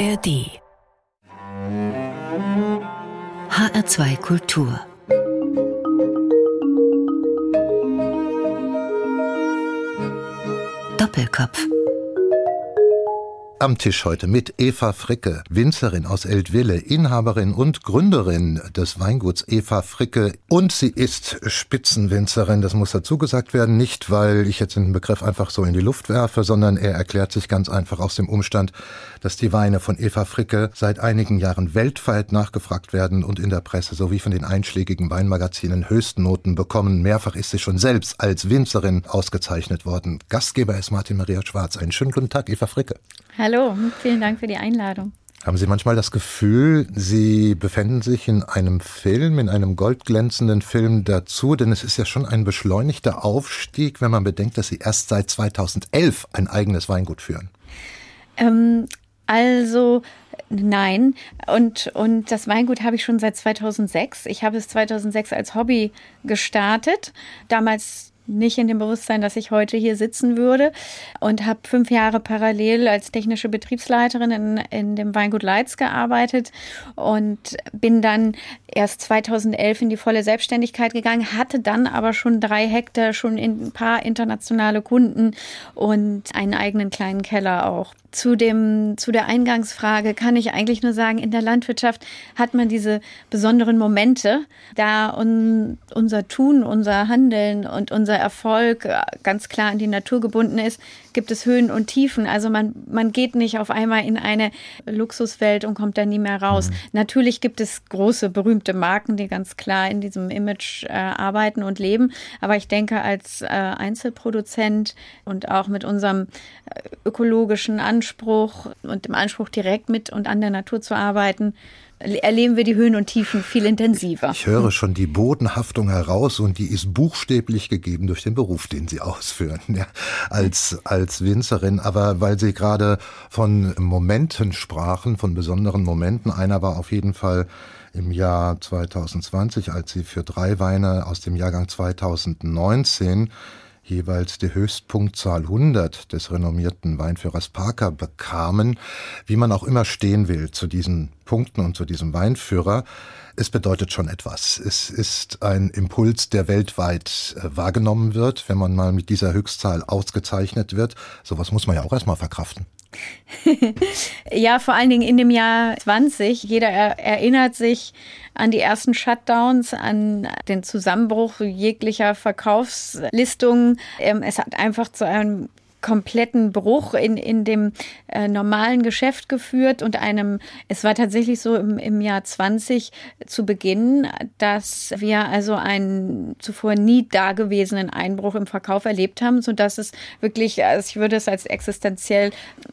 ARD HR2 Kultur. Doppelkopf am Tisch heute mit Eva Fricke, Winzerin aus Eltville, Inhaberin und Gründerin des Weinguts Eva Fricke. Und sie ist Spitzenwinzerin, das muss dazu gesagt werden, nicht weil ich jetzt den Begriff einfach so in die Luft werfe, sondern er erklärt sich ganz einfach aus dem Umstand, dass die Weine von Eva Fricke seit einigen Jahren weltweit nachgefragt werden und in der Presse sowie von den einschlägigen Weinmagazinen Höchstnoten bekommen. Mehrfach ist sie schon selbst als Winzerin ausgezeichnet worden. Gastgeber ist Martin Maria Schwarz. Einen schönen guten Tag, Eva Fricke. Hallo, vielen Dank für die Einladung. Haben Sie manchmal das Gefühl, Sie befinden sich in einem Film, in einem goldglänzenden Film dazu? Denn es ist ja schon ein beschleunigter Aufstieg, wenn man bedenkt, dass Sie erst seit 2011 ein eigenes Weingut führen. Ähm, also nein. Und, und das Weingut habe ich schon seit 2006. Ich habe es 2006 als Hobby gestartet. Damals nicht in dem Bewusstsein, dass ich heute hier sitzen würde und habe fünf Jahre parallel als technische Betriebsleiterin in, in dem Weingut Leitz gearbeitet und bin dann erst 2011 in die volle Selbstständigkeit gegangen, hatte dann aber schon drei Hektar, schon ein paar internationale Kunden und einen eigenen kleinen Keller auch. Zu, dem, zu der Eingangsfrage kann ich eigentlich nur sagen, in der Landwirtschaft hat man diese besonderen Momente, da un, unser Tun, unser Handeln und unser Erfolg ganz klar an die Natur gebunden ist, gibt es Höhen und Tiefen. Also man, man geht nicht auf einmal in eine Luxuswelt und kommt da nie mehr raus. Mhm. Natürlich gibt es große, berühmte Marken, die ganz klar in diesem Image äh, arbeiten und leben. Aber ich denke, als äh, Einzelproduzent und auch mit unserem äh, ökologischen Anspruch und dem Anspruch, direkt mit und an der Natur zu arbeiten, erleben wir die Höhen und Tiefen viel intensiver. Ich höre schon die Bodenhaftung heraus und die ist buchstäblich gegeben durch den Beruf, den Sie ausführen, ja, als, als Winzerin. Aber weil Sie gerade von Momenten sprachen, von besonderen Momenten, einer war auf jeden Fall im Jahr 2020, als Sie für drei Weine aus dem Jahrgang 2019 jeweils die Höchstpunktzahl 100 des renommierten Weinführers Parker bekamen, wie man auch immer stehen will zu diesen Punkten und zu diesem Weinführer. Es bedeutet schon etwas. Es ist ein Impuls, der weltweit äh, wahrgenommen wird, wenn man mal mit dieser Höchstzahl ausgezeichnet wird. Sowas muss man ja auch erstmal verkraften. ja, vor allen Dingen in dem Jahr 20. Jeder er erinnert sich an die ersten Shutdowns, an den Zusammenbruch jeglicher Verkaufslistungen. Ähm, es hat einfach zu einem kompletten Bruch in, in dem äh, normalen Geschäft geführt und einem, es war tatsächlich so im, im Jahr 20 zu Beginn, dass wir also einen zuvor nie dagewesenen Einbruch im Verkauf erlebt haben, so dass es wirklich, also ich würde es als existenziell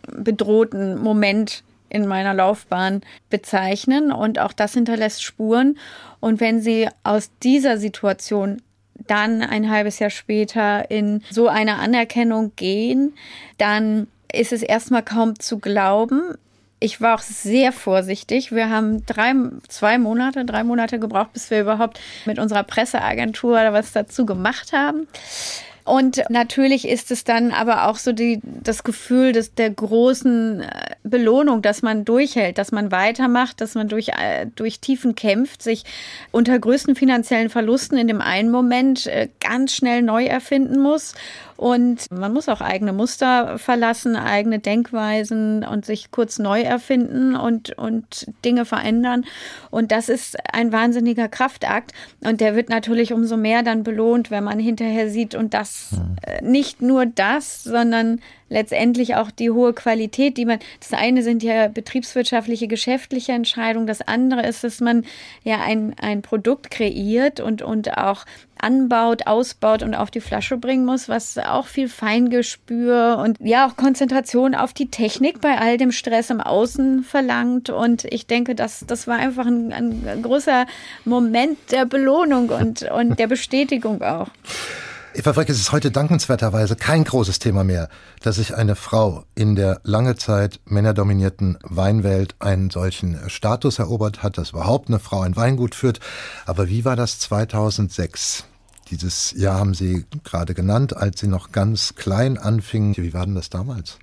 bedrohten Moment in meiner Laufbahn bezeichnen und auch das hinterlässt Spuren. Und wenn Sie aus dieser Situation dann ein halbes Jahr später in so eine Anerkennung gehen, dann ist es erstmal kaum zu glauben. Ich war auch sehr vorsichtig. Wir haben drei, zwei Monate, drei Monate gebraucht, bis wir überhaupt mit unserer Presseagentur was dazu gemacht haben. Und natürlich ist es dann aber auch so die, das Gefühl des, der großen äh, Belohnung, dass man durchhält, dass man weitermacht, dass man durch, äh, durch Tiefen kämpft, sich unter größten finanziellen Verlusten in dem einen Moment äh, ganz schnell neu erfinden muss und man muss auch eigene Muster verlassen, eigene Denkweisen und sich kurz neu erfinden und, und Dinge verändern. Und das ist ein wahnsinniger Kraftakt. Und der wird natürlich umso mehr dann belohnt, wenn man hinterher sieht und das hm. nicht nur das, sondern letztendlich auch die hohe Qualität, die man, das eine sind ja betriebswirtschaftliche, geschäftliche Entscheidungen, das andere ist, dass man ja ein, ein Produkt kreiert und, und auch anbaut, ausbaut und auf die Flasche bringen muss, was auch viel Feingespür und ja auch Konzentration auf die Technik bei all dem Stress im Außen verlangt. Und ich denke, das, das war einfach ein, ein großer Moment der Belohnung und, und der Bestätigung auch. Eva Freck, es ist heute dankenswerterweise kein großes Thema mehr, dass sich eine Frau in der lange Zeit männerdominierten Weinwelt einen solchen Status erobert hat, dass überhaupt eine Frau ein Weingut führt. Aber wie war das 2006? Dieses Jahr haben Sie gerade genannt, als Sie noch ganz klein anfingen. Wie war denn das damals?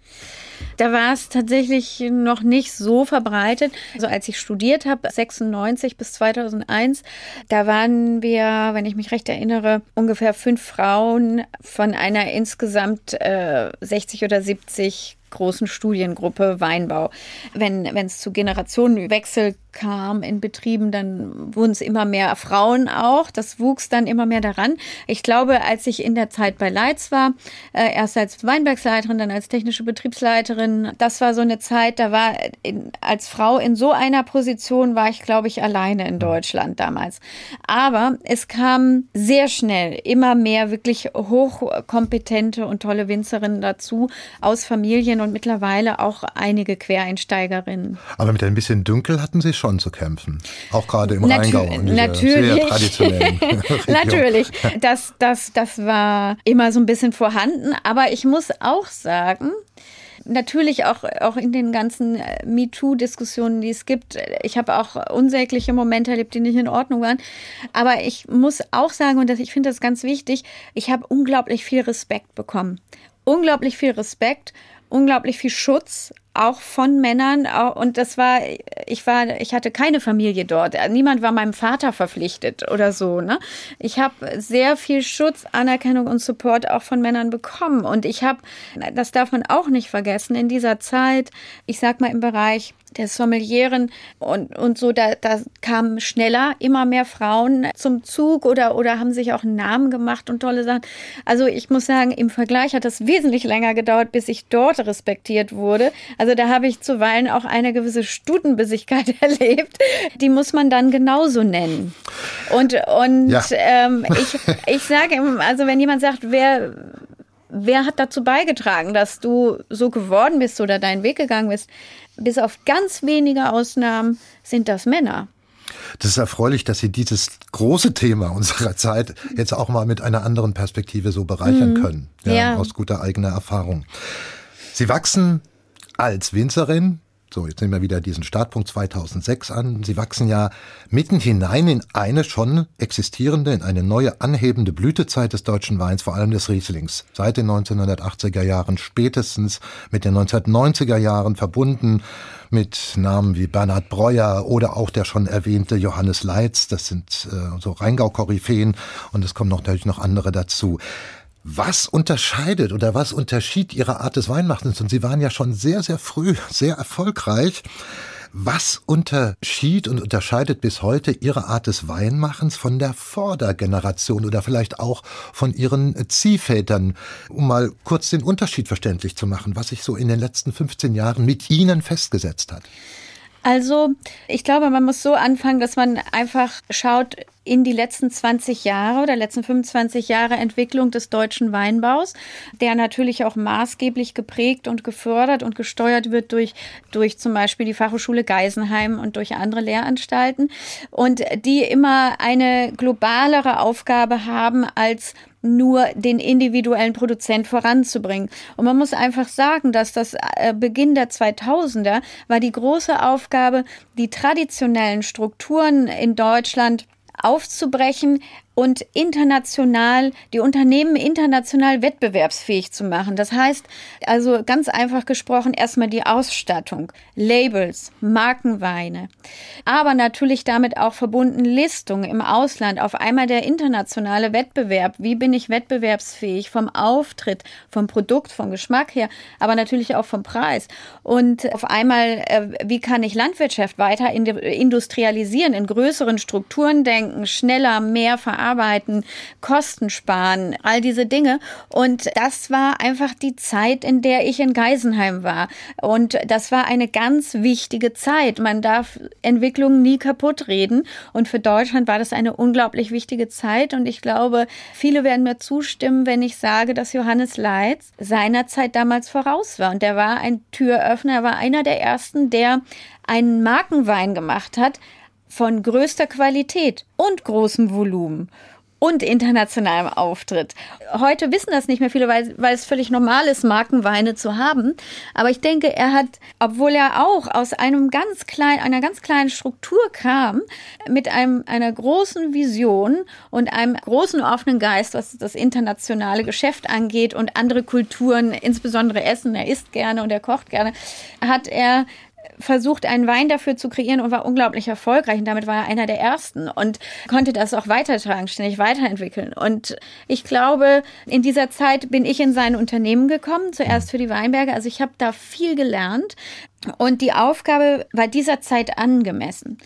Da war es tatsächlich noch nicht so verbreitet. Also als ich studiert habe, 96 bis 2001, da waren wir, wenn ich mich recht erinnere, ungefähr fünf Frauen von einer insgesamt äh, 60 oder 70 großen Studiengruppe Weinbau. Wenn es zu Generationenwechsel kam in Betrieben, dann wurden es immer mehr Frauen auch. Das wuchs dann immer mehr daran. Ich glaube, als ich in der Zeit bei Leitz war, äh, erst als Weinbergsleiterin, dann als technische Betriebsleiterin, das war so eine Zeit, da war in, als Frau in so einer Position war ich, glaube ich, alleine in Deutschland damals. Aber es kam sehr schnell immer mehr wirklich hochkompetente und tolle Winzerinnen dazu aus Familien und mittlerweile auch einige Quereinsteigerinnen. Aber mit ein bisschen Dünkel hatten Sie schon zu kämpfen. Auch gerade im Natür Rheingau. In natürlich. natürlich. Das, das, das war immer so ein bisschen vorhanden. Aber ich muss auch sagen, natürlich auch, auch in den ganzen äh, MeToo-Diskussionen, die es gibt. Ich habe auch unsägliche Momente erlebt, die nicht in Ordnung waren. Aber ich muss auch sagen, und das, ich finde das ganz wichtig, ich habe unglaublich viel Respekt bekommen. Unglaublich viel Respekt unglaublich viel Schutz, auch von Männern. Und das war, ich war, ich hatte keine Familie dort. Niemand war meinem Vater verpflichtet oder so. Ne? Ich habe sehr viel Schutz, Anerkennung und Support auch von Männern bekommen. Und ich habe, das darf man auch nicht vergessen, in dieser Zeit, ich sag mal im Bereich der Sommelieren und, und so, da, da kamen schneller immer mehr Frauen zum Zug oder, oder haben sich auch einen Namen gemacht und tolle Sachen. Also ich muss sagen, im Vergleich hat das wesentlich länger gedauert, bis ich dort respektiert wurde. Also da habe ich zuweilen auch eine gewisse Stutenbissigkeit erlebt. Die muss man dann genauso nennen. Und, und ja. ähm, ich, ich sage, also wenn jemand sagt, wer wer hat dazu beigetragen, dass du so geworden bist oder deinen Weg gegangen bist? Bis auf ganz wenige Ausnahmen sind das Männer. Das ist erfreulich, dass Sie dieses große Thema unserer Zeit jetzt auch mal mit einer anderen Perspektive so bereichern mhm. können. Ja, ja. Aus guter eigener Erfahrung. Sie wachsen als Winzerin, so, jetzt nehmen wir wieder diesen Startpunkt 2006 an. Sie wachsen ja mitten hinein in eine schon existierende, in eine neue anhebende Blütezeit des deutschen Weins, vor allem des Rieslings. Seit den 1980er Jahren, spätestens mit den 1990er Jahren verbunden mit Namen wie Bernhard Breuer oder auch der schon erwähnte Johannes Leitz. Das sind äh, so Rheingau-Koryphäen und es kommen noch natürlich noch andere dazu. Was unterscheidet oder was unterschied Ihre Art des Weinmachens? Und Sie waren ja schon sehr, sehr früh sehr erfolgreich. Was unterschied und unterscheidet bis heute Ihre Art des Weinmachens von der Vordergeneration oder vielleicht auch von Ihren Ziehvätern, um mal kurz den Unterschied verständlich zu machen, was sich so in den letzten 15 Jahren mit Ihnen festgesetzt hat? Also, ich glaube, man muss so anfangen, dass man einfach schaut in die letzten 20 Jahre oder letzten 25 Jahre Entwicklung des deutschen Weinbaus, der natürlich auch maßgeblich geprägt und gefördert und gesteuert wird durch, durch zum Beispiel die Fachhochschule Geisenheim und durch andere Lehranstalten und die immer eine globalere Aufgabe haben als nur den individuellen Produzent voranzubringen. Und man muss einfach sagen, dass das äh, Beginn der 2000er war die große Aufgabe, die traditionellen Strukturen in Deutschland aufzubrechen, und international, die Unternehmen international wettbewerbsfähig zu machen. Das heißt, also ganz einfach gesprochen, erstmal die Ausstattung, Labels, Markenweine, aber natürlich damit auch verbunden Listungen im Ausland, auf einmal der internationale Wettbewerb. Wie bin ich wettbewerbsfähig vom Auftritt, vom Produkt, vom Geschmack her, aber natürlich auch vom Preis. Und auf einmal, äh, wie kann ich Landwirtschaft weiter industrialisieren, in größeren Strukturen denken, schneller, mehr verarbeiten, arbeiten, Kosten sparen, all diese Dinge. Und das war einfach die Zeit, in der ich in Geisenheim war. Und das war eine ganz wichtige Zeit. Man darf Entwicklungen nie kaputt reden. Und für Deutschland war das eine unglaublich wichtige Zeit. Und ich glaube, viele werden mir zustimmen, wenn ich sage, dass Johannes Leitz seiner Zeit damals voraus war. Und der war ein Türöffner, er war einer der ersten, der einen Markenwein gemacht hat, von größter Qualität und großem Volumen und internationalem Auftritt. Heute wissen das nicht mehr viele, weil, weil es völlig normal ist, Markenweine zu haben. Aber ich denke, er hat, obwohl er auch aus einem ganz kleinen, einer ganz kleinen Struktur kam, mit einem, einer großen Vision und einem großen offenen Geist, was das internationale Geschäft angeht und andere Kulturen, insbesondere Essen, er isst gerne und er kocht gerne, hat er versucht, einen Wein dafür zu kreieren und war unglaublich erfolgreich. Und damit war er einer der ersten und konnte das auch weitertragen, ständig weiterentwickeln. Und ich glaube, in dieser Zeit bin ich in sein Unternehmen gekommen, zuerst für die Weinberge. Also ich habe da viel gelernt und die Aufgabe war dieser Zeit angemessen.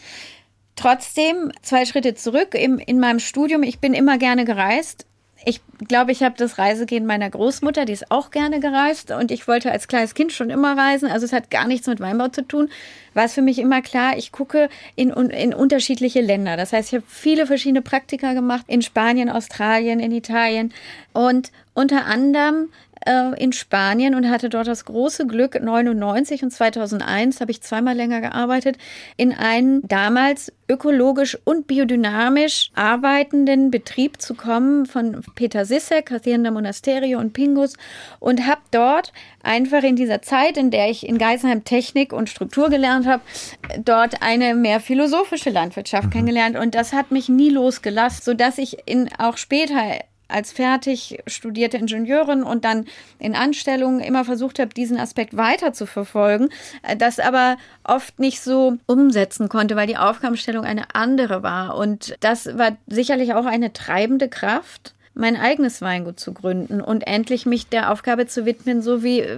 Trotzdem, zwei Schritte zurück in, in meinem Studium, ich bin immer gerne gereist ich glaube, ich habe das Reisegehen meiner Großmutter, die ist auch gerne gereist und ich wollte als kleines Kind schon immer reisen. Also es hat gar nichts mit Weinbau zu tun. War es für mich immer klar, ich gucke in, in unterschiedliche Länder. Das heißt, ich habe viele verschiedene Praktika gemacht in Spanien, Australien, in Italien und unter anderem äh, in Spanien und hatte dort das große Glück, 99 und 2001 habe ich zweimal länger gearbeitet, in einen damals ökologisch und biodynamisch arbeitenden Betrieb zu kommen von Peter Sissek, Hacienda Monasterio und Pingus und habe dort einfach in dieser Zeit, in der ich in Geisenheim Technik und Struktur gelernt habe, dort eine mehr philosophische Landwirtschaft mhm. kennengelernt und das hat mich nie losgelassen, sodass ich in auch später als fertig studierte Ingenieurin und dann in Anstellung immer versucht habe, diesen Aspekt weiter zu verfolgen, äh, das aber oft nicht so umsetzen konnte, weil die Aufgabenstellung eine andere war. Und das war sicherlich auch eine treibende Kraft mein eigenes Weingut zu gründen und endlich mich der Aufgabe zu widmen, so wie äh,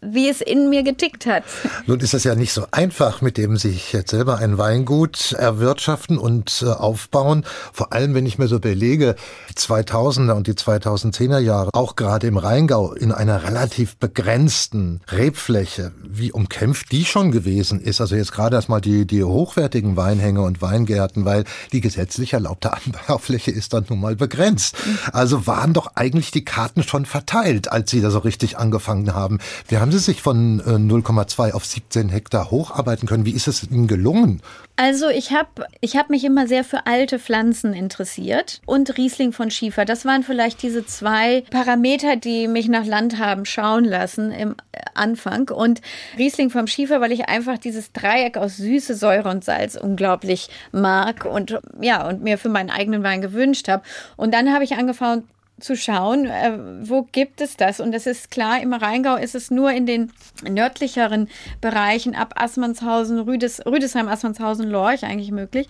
wie es in mir getickt hat. Nun ist es ja nicht so einfach, mit dem sich jetzt selber ein Weingut erwirtschaften und äh, aufbauen. Vor allem, wenn ich mir so belege, die 2000er und die 2010er Jahre, auch gerade im Rheingau in einer relativ begrenzten Rebfläche, wie umkämpft die schon gewesen ist. Also jetzt gerade erstmal die, die hochwertigen Weinhänge und Weingärten, weil die gesetzlich erlaubte Anbaufläche ist dann nun mal begrenzt. Also waren doch eigentlich die Karten schon verteilt, als Sie da so richtig angefangen haben. Wir haben Sie sich von 0,2 äh, auf 17 Hektar hocharbeiten können? Wie ist es Ihnen gelungen? Also ich habe ich hab mich immer sehr für alte Pflanzen interessiert und Riesling von Schiefer. Das waren vielleicht diese zwei Parameter, die mich nach Land haben schauen lassen im äh, Anfang. Und Riesling vom Schiefer, weil ich einfach dieses Dreieck aus Süße, Säure und Salz unglaublich mag und ja, und mir für meinen eigenen Wein gewünscht habe. Und dann habe ich angefangen, zu schauen, äh, wo gibt es das? Und es ist klar, im Rheingau ist es nur in den nördlicheren Bereichen ab Assmannshausen, Rüdes, Rüdesheim, Assmannshausen, Lorch eigentlich möglich.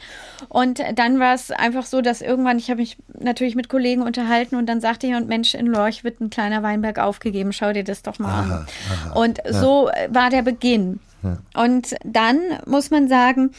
Und dann war es einfach so, dass irgendwann, ich habe mich natürlich mit Kollegen unterhalten und dann sagte jemand, Mensch, in Lorch wird ein kleiner Weinberg aufgegeben, schau dir das doch mal aha, an. Aha, und ja. so war der Beginn. Und dann muss man sagen,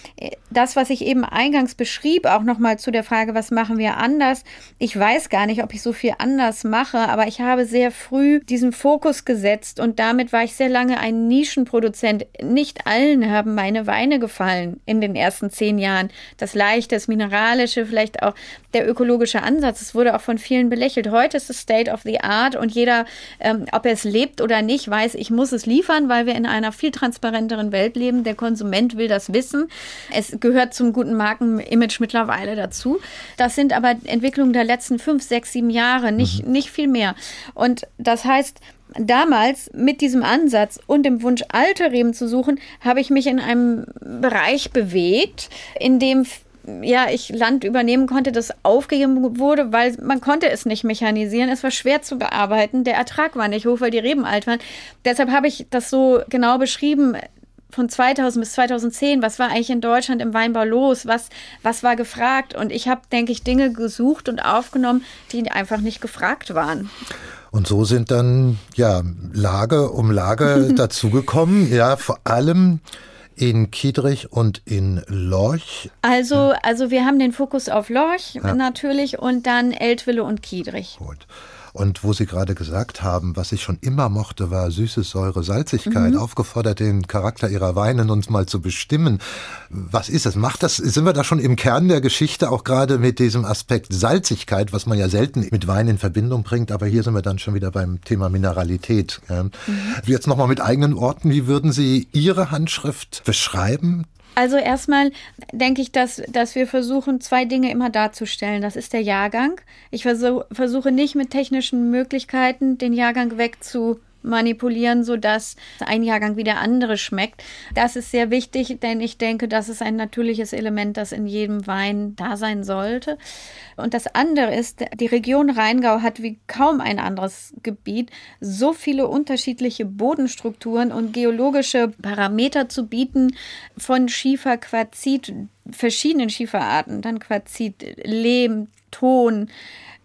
das, was ich eben eingangs beschrieb, auch nochmal zu der Frage, was machen wir anders? Ich weiß gar nicht, ob ich so viel anders mache, aber ich habe sehr früh diesen Fokus gesetzt und damit war ich sehr lange ein Nischenproduzent. Nicht allen haben meine Weine gefallen in den ersten zehn Jahren. Das Leichte, das Mineralische, vielleicht auch der ökologische Ansatz. Es wurde auch von vielen belächelt. Heute ist es State of the Art und jeder, ähm, ob er es lebt oder nicht, weiß, ich muss es liefern, weil wir in einer viel transparenteren Welt leben. Der Konsument will das wissen. Es gehört zum guten Markenimage mittlerweile dazu. Das sind aber Entwicklungen der letzten fünf, sechs, sieben Jahre, nicht, mhm. nicht viel mehr. Und das heißt, damals mit diesem Ansatz und dem Wunsch, alte Reben zu suchen, habe ich mich in einem Bereich bewegt, in dem ja, ich Land übernehmen konnte, das aufgegeben wurde, weil man konnte es nicht mechanisieren. Es war schwer zu bearbeiten. Der Ertrag war nicht hoch, weil die Reben alt waren. Deshalb habe ich das so genau beschrieben von 2000 bis 2010, was war eigentlich in Deutschland im Weinbau los, was, was war gefragt. Und ich habe, denke ich, Dinge gesucht und aufgenommen, die einfach nicht gefragt waren. Und so sind dann ja Lage um Lage dazugekommen, ja, vor allem in Kiedrich und in Lorch. Also, also wir haben den Fokus auf Lorch ja. natürlich und dann Eltville und Kiedrich. Gut. Und wo Sie gerade gesagt haben, was ich schon immer mochte, war süße Säure, Salzigkeit. Mhm. Aufgefordert, den Charakter Ihrer Weinen uns mal zu bestimmen. Was ist das? Macht das, sind wir da schon im Kern der Geschichte, auch gerade mit diesem Aspekt Salzigkeit, was man ja selten mit Wein in Verbindung bringt. Aber hier sind wir dann schon wieder beim Thema Mineralität. Mhm. Jetzt nochmal mit eigenen Worten. Wie würden Sie Ihre Handschrift beschreiben? Also erstmal denke ich, dass, dass wir versuchen, zwei Dinge immer darzustellen. Das ist der Jahrgang. Ich versuch, versuche nicht mit technischen Möglichkeiten den Jahrgang wegzu manipulieren, sodass ein Jahrgang wie der andere schmeckt. Das ist sehr wichtig, denn ich denke, das ist ein natürliches Element, das in jedem Wein da sein sollte. Und das andere ist, die Region Rheingau hat wie kaum ein anderes Gebiet so viele unterschiedliche Bodenstrukturen und geologische Parameter zu bieten, von Schiefer, Quarzit, verschiedenen Schieferarten, dann Quarzit, Lehm, Ton,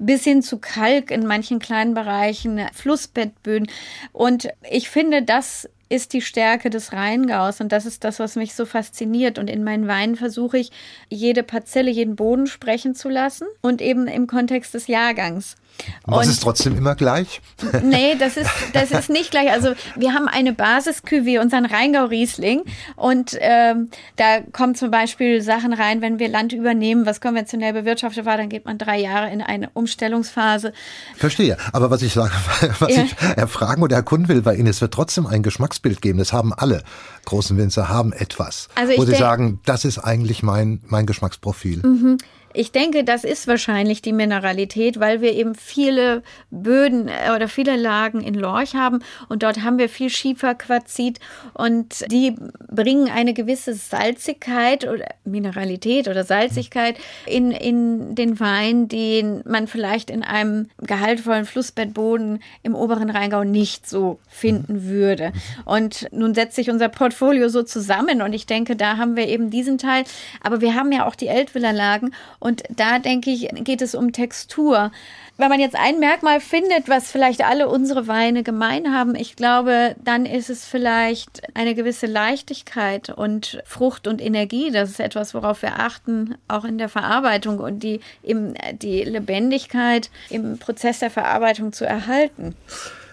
bis hin zu Kalk in manchen kleinen Bereichen, Flussbettböden. Und ich finde, das ist die Stärke des Rheingaus und das ist das, was mich so fasziniert. Und in meinen Weinen versuche ich, jede Parzelle, jeden Boden sprechen zu lassen und eben im Kontext des Jahrgangs. Und das ist trotzdem immer gleich? Nee, das ist, das ist nicht gleich. Also wir haben eine Basisküve, unseren Rheingau-Riesling. Und ähm, da kommen zum Beispiel Sachen rein, wenn wir Land übernehmen, was konventionell bewirtschaftet war, dann geht man drei Jahre in eine Umstellungsphase. Verstehe. Aber was ich sage, was ja. ich erfragen oder erkunden will bei Ihnen, es wird trotzdem ein Geschmacksbild geben. Das haben alle großen Winzer, haben etwas. Also wo sie sagen, das ist eigentlich mein, mein Geschmacksprofil. Mhm. Ich denke, das ist wahrscheinlich die Mineralität, weil wir eben viele Böden äh, oder viele Lagen in Lorch haben. Und dort haben wir viel Schieferquarzit. Und die bringen eine gewisse Salzigkeit oder Mineralität oder Salzigkeit in, in den Wein, den man vielleicht in einem gehaltvollen Flussbettboden im oberen Rheingau nicht so finden würde. Und nun setzt sich unser Portfolio so zusammen. Und ich denke, da haben wir eben diesen Teil, aber wir haben ja auch die Eltviller Lagen und da denke ich, geht es um Textur. Wenn man jetzt ein Merkmal findet, was vielleicht alle unsere Weine gemein haben, ich glaube, dann ist es vielleicht eine gewisse Leichtigkeit und Frucht und Energie. Das ist etwas, worauf wir achten, auch in der Verarbeitung und die, im, die Lebendigkeit im Prozess der Verarbeitung zu erhalten.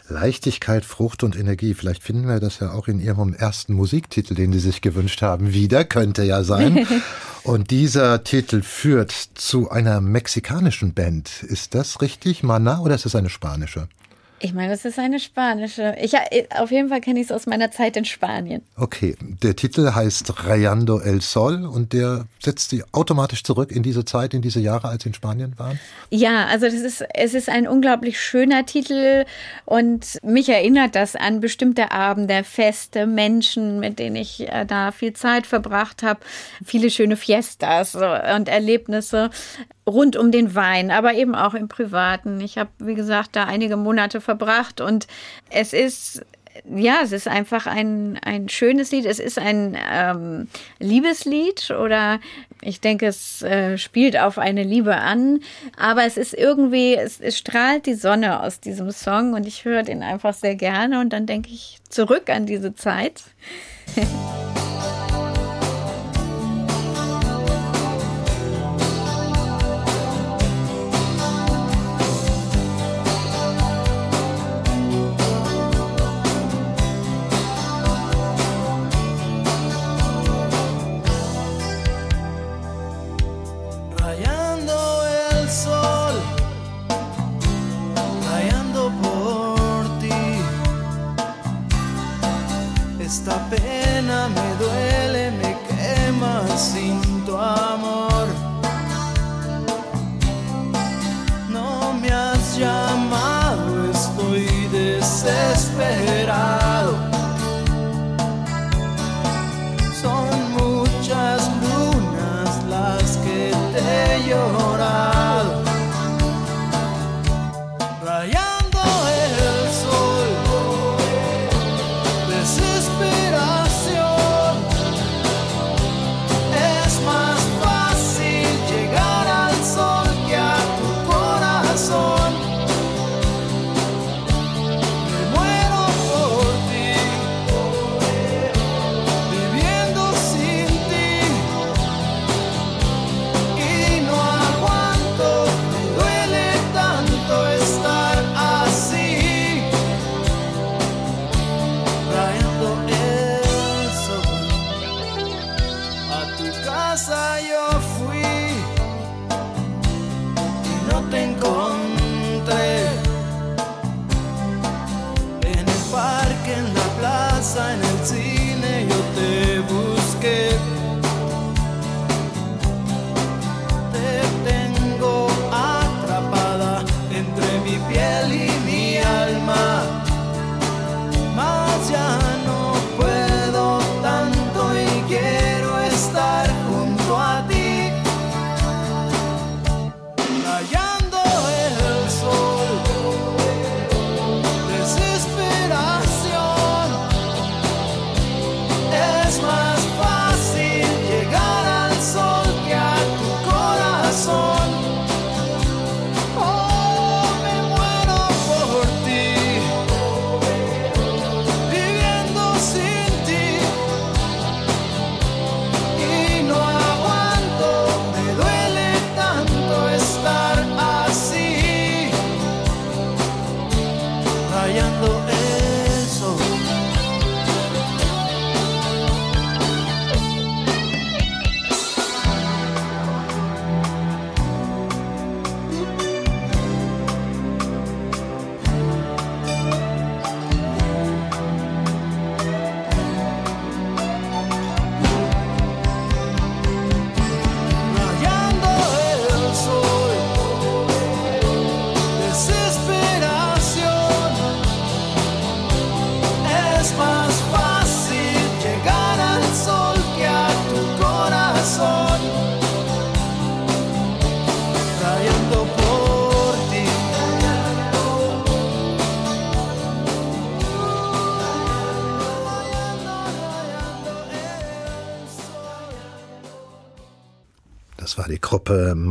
Leichtigkeit, Frucht und Energie. Vielleicht finden wir das ja auch in Ihrem ersten Musiktitel, den Sie sich gewünscht haben, wieder. Könnte ja sein. und dieser Titel führt zu einer mexikanischen Band. Ist das richtig, Mana, oder ist es eine spanische? Ich meine, das ist eine spanische. Ich, äh, auf jeden Fall kenne ich es aus meiner Zeit in Spanien. Okay, der Titel heißt Rayando el Sol und der setzt Sie automatisch zurück in diese Zeit, in diese Jahre, als Sie in Spanien waren? Ja, also das ist, es ist ein unglaublich schöner Titel und mich erinnert das an bestimmte Abende, Feste, Menschen, mit denen ich äh, da viel Zeit verbracht habe, viele schöne Fiestas und Erlebnisse rund um den Wein, aber eben auch im Privaten. Ich habe, wie gesagt, da einige Monate verbracht und es ist ja, es ist einfach ein, ein schönes Lied. Es ist ein ähm, Liebeslied oder ich denke, es äh, spielt auf eine Liebe an. Aber es ist irgendwie, es, es strahlt die Sonne aus diesem Song und ich höre den einfach sehr gerne und dann denke ich zurück an diese Zeit. tapé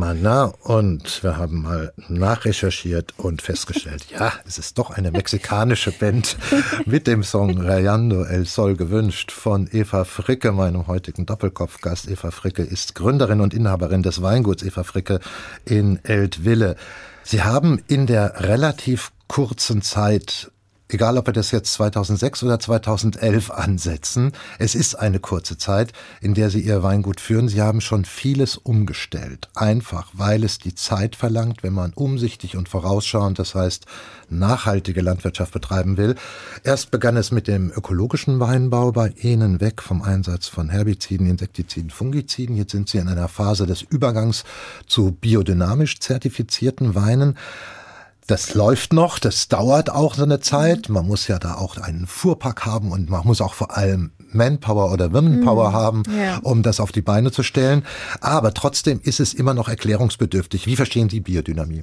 Mana und wir haben mal nachrecherchiert und festgestellt, ja, es ist doch eine mexikanische Band mit dem Song Rayando El Sol gewünscht von Eva Fricke, meinem heutigen Doppelkopfgast. Eva Fricke ist Gründerin und Inhaberin des Weinguts Eva Fricke in Eltville. Sie haben in der relativ kurzen Zeit egal ob wir das jetzt 2006 oder 2011 ansetzen, es ist eine kurze Zeit, in der Sie Ihr Weingut führen. Sie haben schon vieles umgestellt. Einfach, weil es die Zeit verlangt, wenn man umsichtig und vorausschauend, das heißt nachhaltige Landwirtschaft betreiben will. Erst begann es mit dem ökologischen Weinbau bei Ihnen weg vom Einsatz von Herbiziden, Insektiziden, Fungiziden. Jetzt sind Sie in einer Phase des Übergangs zu biodynamisch zertifizierten Weinen. Das läuft noch, das dauert auch so eine Zeit. Man muss ja da auch einen Fuhrpark haben und man muss auch vor allem Manpower oder Womenpower mhm. haben, ja. um das auf die Beine zu stellen. Aber trotzdem ist es immer noch erklärungsbedürftig. Wie verstehen Sie Biodynamie?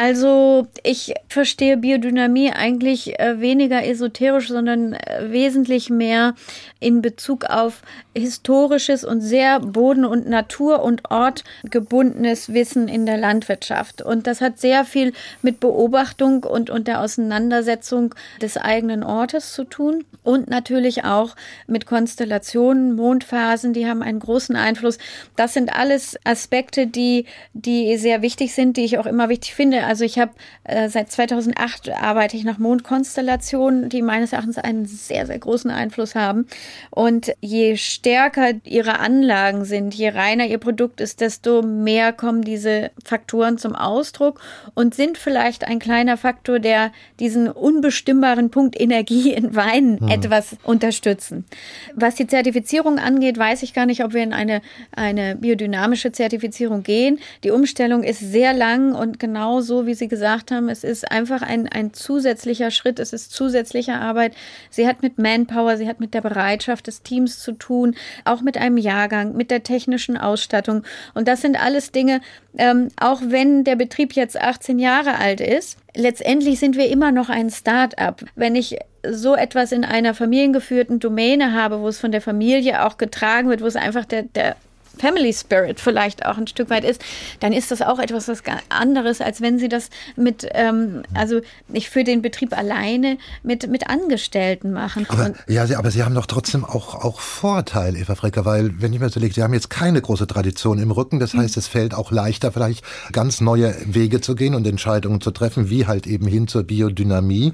Also ich verstehe Biodynamie eigentlich äh, weniger esoterisch, sondern äh, wesentlich mehr in Bezug auf historisches und sehr boden- und natur- und ortgebundenes Wissen in der Landwirtschaft. Und das hat sehr viel mit Beobachtung und, und der Auseinandersetzung des eigenen Ortes zu tun und natürlich auch mit Konstellationen, Mondphasen, die haben einen großen Einfluss. Das sind alles Aspekte, die, die sehr wichtig sind, die ich auch immer wichtig finde also ich habe äh, seit 2008 arbeite ich nach Mondkonstellationen, die meines Erachtens einen sehr, sehr großen Einfluss haben. Und je stärker ihre Anlagen sind, je reiner ihr Produkt ist, desto mehr kommen diese Faktoren zum Ausdruck und sind vielleicht ein kleiner Faktor, der diesen unbestimmbaren Punkt Energie in Weinen mhm. etwas unterstützen. Was die Zertifizierung angeht, weiß ich gar nicht, ob wir in eine, eine biodynamische Zertifizierung gehen. Die Umstellung ist sehr lang und genauso wie Sie gesagt haben, es ist einfach ein, ein zusätzlicher Schritt, es ist zusätzliche Arbeit. Sie hat mit Manpower, sie hat mit der Bereitschaft des Teams zu tun, auch mit einem Jahrgang, mit der technischen Ausstattung. Und das sind alles Dinge, ähm, auch wenn der Betrieb jetzt 18 Jahre alt ist, letztendlich sind wir immer noch ein Start-up. Wenn ich so etwas in einer familiengeführten Domäne habe, wo es von der Familie auch getragen wird, wo es einfach der, der Family Spirit vielleicht auch ein Stück weit ist, dann ist das auch etwas was anderes, als wenn sie das mit, ähm, also nicht für den Betrieb alleine mit, mit Angestellten machen. Aber, ja, aber Sie haben doch trotzdem auch, auch Vorteile, Eva Frecker, weil, wenn ich mir so lege, Sie haben jetzt keine große Tradition im Rücken, das heißt, es fällt auch leichter, vielleicht ganz neue Wege zu gehen und Entscheidungen zu treffen, wie halt eben hin zur Biodynamie.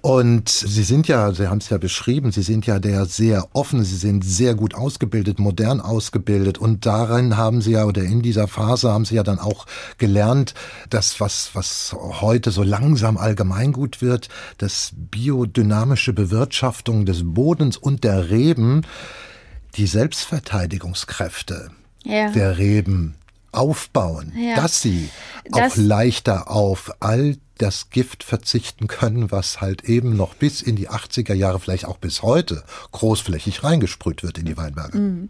Und Sie sind ja, Sie haben es ja beschrieben, Sie sind ja der sehr offen, Sie sind sehr gut ausgebildet, modern ausgebildet und darin haben Sie ja oder in dieser Phase haben Sie ja dann auch gelernt, dass was, was heute so langsam allgemeingut wird, dass biodynamische Bewirtschaftung des Bodens und der Reben die Selbstverteidigungskräfte ja. der Reben aufbauen, ja. dass sie das auch leichter auf all das Gift verzichten können, was halt eben noch bis in die 80er Jahre, vielleicht auch bis heute, großflächig reingesprüht wird in die Weinberge. Mhm.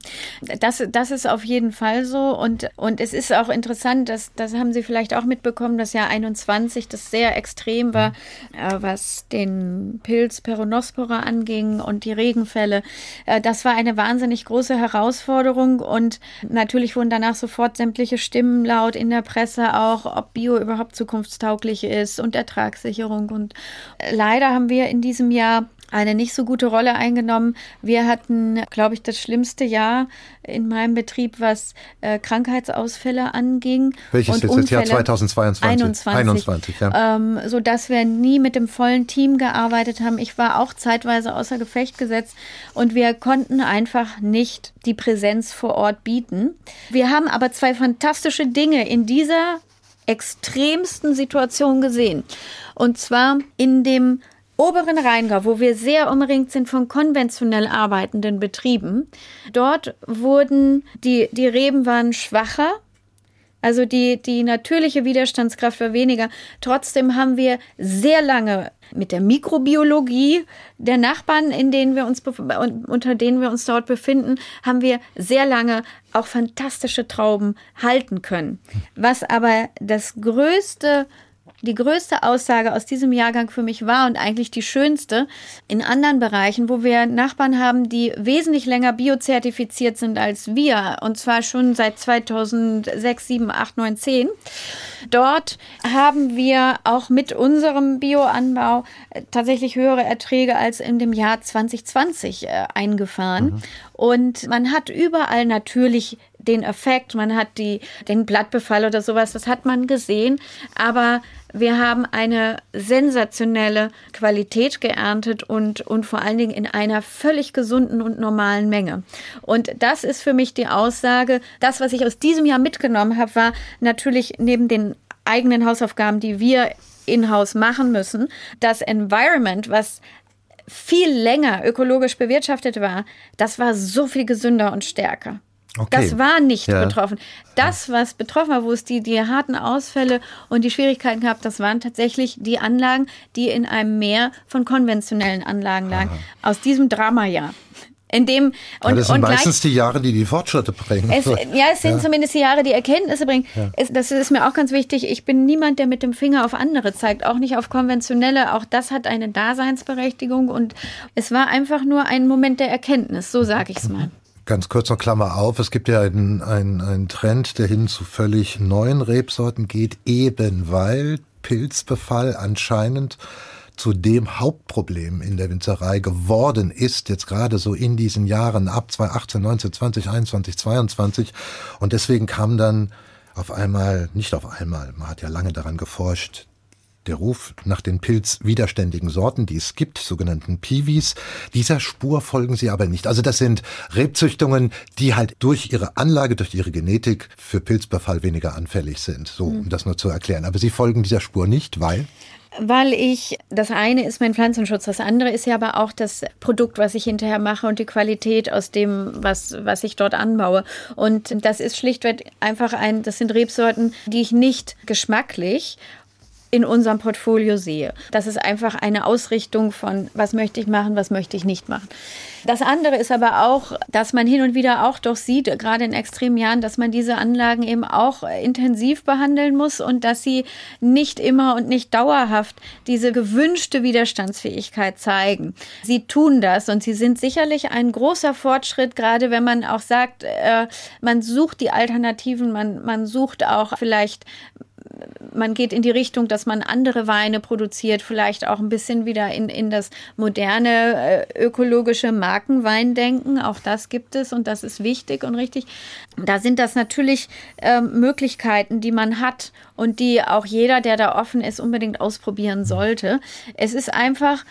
Das, das ist auf jeden Fall so. Und, und es ist auch interessant, dass, das haben Sie vielleicht auch mitbekommen, das Jahr 21, das sehr extrem war, mhm. äh, was den Pilz Peronospora anging und die Regenfälle. Äh, das war eine wahnsinnig große Herausforderung und natürlich wurden danach sofort sämtliche Stimmen laut in der Presse auch, ob Bio überhaupt zukunftstauglich ist und Ertragssicherung. Und leider haben wir in diesem Jahr eine nicht so gute Rolle eingenommen. Wir hatten, glaube ich, das schlimmste Jahr in meinem Betrieb, was äh, Krankheitsausfälle anging. Welches und ist das Jahr 2022? 21. 21 ja. ähm, so dass wir nie mit dem vollen Team gearbeitet haben. Ich war auch zeitweise außer Gefecht gesetzt und wir konnten einfach nicht die Präsenz vor Ort bieten. Wir haben aber zwei fantastische Dinge in dieser extremsten Situation gesehen. Und zwar in dem oberen Rheingau, wo wir sehr umringt sind von konventionell arbeitenden Betrieben. Dort wurden die, die Reben waren schwacher. Also die, die natürliche Widerstandskraft war weniger. Trotzdem haben wir sehr lange mit der Mikrobiologie der Nachbarn, in denen wir uns unter denen wir uns dort befinden, haben wir sehr lange auch fantastische Trauben halten können. Was aber das größte die größte Aussage aus diesem Jahrgang für mich war und eigentlich die schönste in anderen Bereichen, wo wir Nachbarn haben, die wesentlich länger biozertifiziert sind als wir und zwar schon seit 2006, 7, 8, 9, 10. Dort haben wir auch mit unserem Bioanbau äh, tatsächlich höhere Erträge als in dem Jahr 2020 äh, eingefahren. Mhm. Und man hat überall natürlich den Effekt, man hat die, den Blattbefall oder sowas, das hat man gesehen. Aber wir haben eine sensationelle Qualität geerntet und, und vor allen Dingen in einer völlig gesunden und normalen Menge. Und das ist für mich die Aussage. Das, was ich aus diesem Jahr mitgenommen habe, war natürlich neben den eigenen Hausaufgaben, die wir in-house machen müssen, das Environment, was viel länger ökologisch bewirtschaftet war, das war so viel gesünder und stärker. Okay. Das war nicht ja. betroffen. Das, was betroffen war, wo es die, die harten Ausfälle und die Schwierigkeiten gab, das waren tatsächlich die Anlagen, die in einem Meer von konventionellen Anlagen lagen. Aha. Aus diesem Dramajahr. In dem, und, ja, das sind und meistens die Jahre, die die Fortschritte bringen. Es, ja, es sind ja. zumindest die Jahre, die Erkenntnisse bringen. Ja. Es, das ist mir auch ganz wichtig. Ich bin niemand, der mit dem Finger auf andere zeigt, auch nicht auf konventionelle. Auch das hat eine Daseinsberechtigung und es war einfach nur ein Moment der Erkenntnis, so sage ich es mal. Ganz kurz noch Klammer auf, es gibt ja einen, einen, einen Trend, der hin zu völlig neuen Rebsorten geht, eben weil Pilzbefall anscheinend zu dem Hauptproblem in der Winzerei geworden ist, jetzt gerade so in diesen Jahren ab 2018, 19, 20, 21, 22. Und deswegen kam dann auf einmal, nicht auf einmal, man hat ja lange daran geforscht, der Ruf nach den pilzwiderständigen Sorten, die es gibt, sogenannten Piwis, dieser Spur folgen sie aber nicht. Also das sind Rebzüchtungen, die halt durch ihre Anlage, durch ihre Genetik für Pilzbefall weniger anfällig sind. So, um mhm. das nur zu erklären. Aber sie folgen dieser Spur nicht, weil weil ich, das eine ist mein Pflanzenschutz, das andere ist ja aber auch das Produkt, was ich hinterher mache und die Qualität aus dem, was, was ich dort anbaue. Und das ist schlichtweg einfach ein, das sind Rebsorten, die ich nicht geschmacklich in unserem Portfolio sehe. Das ist einfach eine Ausrichtung von, was möchte ich machen, was möchte ich nicht machen. Das andere ist aber auch, dass man hin und wieder auch doch sieht, gerade in extremen Jahren, dass man diese Anlagen eben auch intensiv behandeln muss und dass sie nicht immer und nicht dauerhaft diese gewünschte Widerstandsfähigkeit zeigen. Sie tun das und sie sind sicherlich ein großer Fortschritt, gerade wenn man auch sagt, äh, man sucht die Alternativen, man, man sucht auch vielleicht man geht in die Richtung, dass man andere Weine produziert, vielleicht auch ein bisschen wieder in, in das moderne äh, ökologische Markenweindenken. Auch das gibt es und das ist wichtig und richtig. Da sind das natürlich äh, Möglichkeiten, die man hat und die auch jeder, der da offen ist, unbedingt ausprobieren sollte. Es ist einfach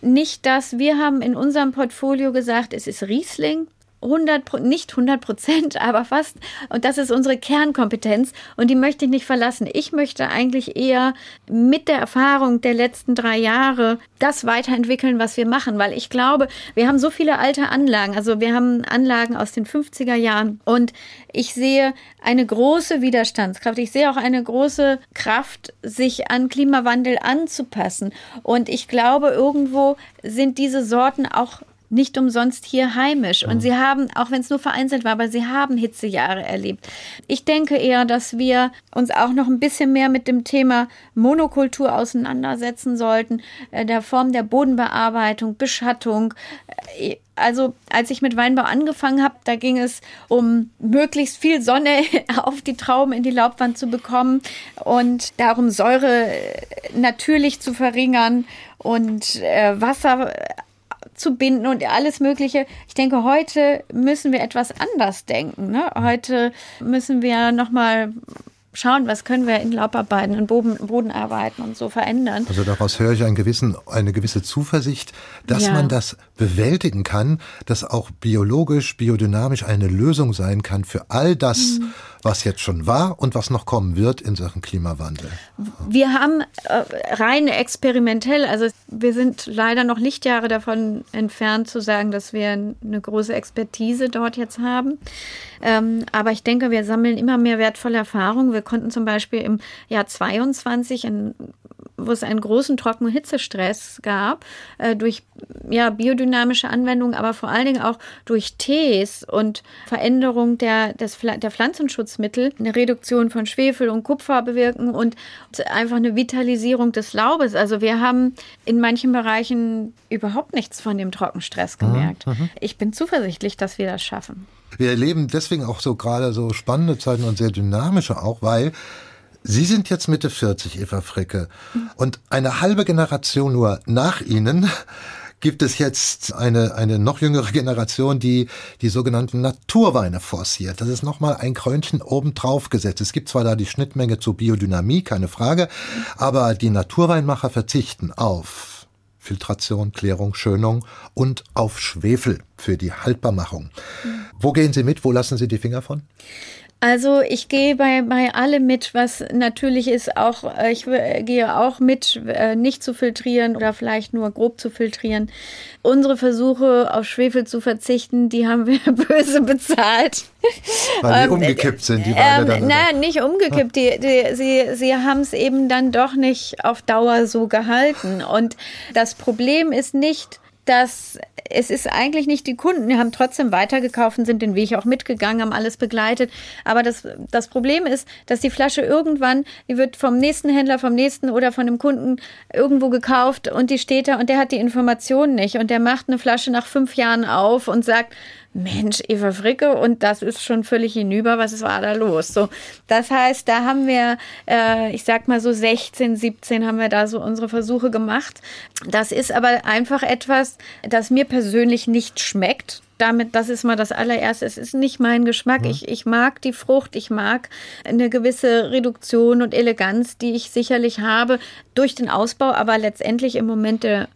nicht das, wir haben in unserem Portfolio gesagt, es ist Riesling, 100, nicht 100 Prozent, aber fast. Und das ist unsere Kernkompetenz und die möchte ich nicht verlassen. Ich möchte eigentlich eher mit der Erfahrung der letzten drei Jahre das weiterentwickeln, was wir machen, weil ich glaube, wir haben so viele alte Anlagen. Also wir haben Anlagen aus den 50er Jahren und ich sehe eine große Widerstandskraft. Ich sehe auch eine große Kraft, sich an Klimawandel anzupassen. Und ich glaube, irgendwo sind diese Sorten auch nicht umsonst hier heimisch. Und sie haben, auch wenn es nur vereinzelt war, aber sie haben Hitzejahre erlebt. Ich denke eher, dass wir uns auch noch ein bisschen mehr mit dem Thema Monokultur auseinandersetzen sollten, äh, der Form der Bodenbearbeitung, Beschattung. Äh, also als ich mit Weinbau angefangen habe, da ging es um möglichst viel Sonne auf die Trauben in die Laubwand zu bekommen und darum Säure äh, natürlich zu verringern und Wasser zu binden und alles Mögliche. Ich denke, heute müssen wir etwas anders denken. Ne? Heute müssen wir nochmal schauen, was können wir in Laubarbeiten, in Boden, Bodenarbeiten und so verändern. Also daraus höre ich einen gewissen, eine gewisse Zuversicht, dass ja. man das bewältigen kann, dass auch biologisch, biodynamisch eine Lösung sein kann für all das, mhm was jetzt schon war und was noch kommen wird in Sachen Klimawandel. Wir haben äh, rein experimentell, also wir sind leider noch Lichtjahre davon entfernt zu sagen, dass wir eine große Expertise dort jetzt haben. Ähm, aber ich denke, wir sammeln immer mehr wertvolle Erfahrungen. Wir konnten zum Beispiel im Jahr 22 ein wo es einen großen Trocken-Hitzestress gab, äh, durch ja, biodynamische Anwendungen, aber vor allen Dingen auch durch Tees und Veränderung der, des, der Pflanzenschutzmittel, eine Reduktion von Schwefel und Kupfer bewirken und einfach eine Vitalisierung des Laubes. Also wir haben in manchen Bereichen überhaupt nichts von dem Trockenstress gemerkt. Mhm. Ich bin zuversichtlich, dass wir das schaffen. Wir erleben deswegen auch so gerade so spannende Zeiten und sehr dynamische auch, weil Sie sind jetzt Mitte 40, Eva Fricke. Und eine halbe Generation nur nach Ihnen gibt es jetzt eine, eine noch jüngere Generation, die die sogenannten Naturweine forciert. Das ist nochmal ein Krönchen obendrauf gesetzt. Es gibt zwar da die Schnittmenge zur Biodynamie, keine Frage, aber die Naturweinmacher verzichten auf Filtration, Klärung, Schönung und auf Schwefel für die Haltbarmachung. Wo gehen Sie mit? Wo lassen Sie die Finger von? Also ich gehe bei, bei allem mit, was natürlich ist, auch äh, ich gehe auch mit, äh, nicht zu filtrieren oder vielleicht nur grob zu filtrieren. Unsere Versuche auf Schwefel zu verzichten, die haben wir böse bezahlt. Weil die ähm, umgekippt sind, die Weine ähm, dann. Nein, nicht umgekippt. Die, die, sie sie haben es eben dann doch nicht auf Dauer so gehalten. Und das Problem ist nicht, dass es ist eigentlich nicht die Kunden, die haben trotzdem weitergekauft und sind den Weg auch mitgegangen, haben alles begleitet. Aber das, das Problem ist, dass die Flasche irgendwann, die wird vom nächsten Händler, vom nächsten oder von einem Kunden irgendwo gekauft und die steht da und der hat die Informationen nicht und der macht eine Flasche nach fünf Jahren auf und sagt, Mensch, Eva Fricke, und das ist schon völlig hinüber, was war da los? So, das heißt, da haben wir, äh, ich sag mal so 16, 17 haben wir da so unsere Versuche gemacht. Das ist aber einfach etwas, das mir persönlich nicht schmeckt damit, das ist mal das allererste. Es ist nicht mein Geschmack. Mhm. Ich, ich mag die Frucht, ich mag eine gewisse Reduktion und Eleganz, die ich sicherlich habe durch den Ausbau, aber letztendlich im Moment der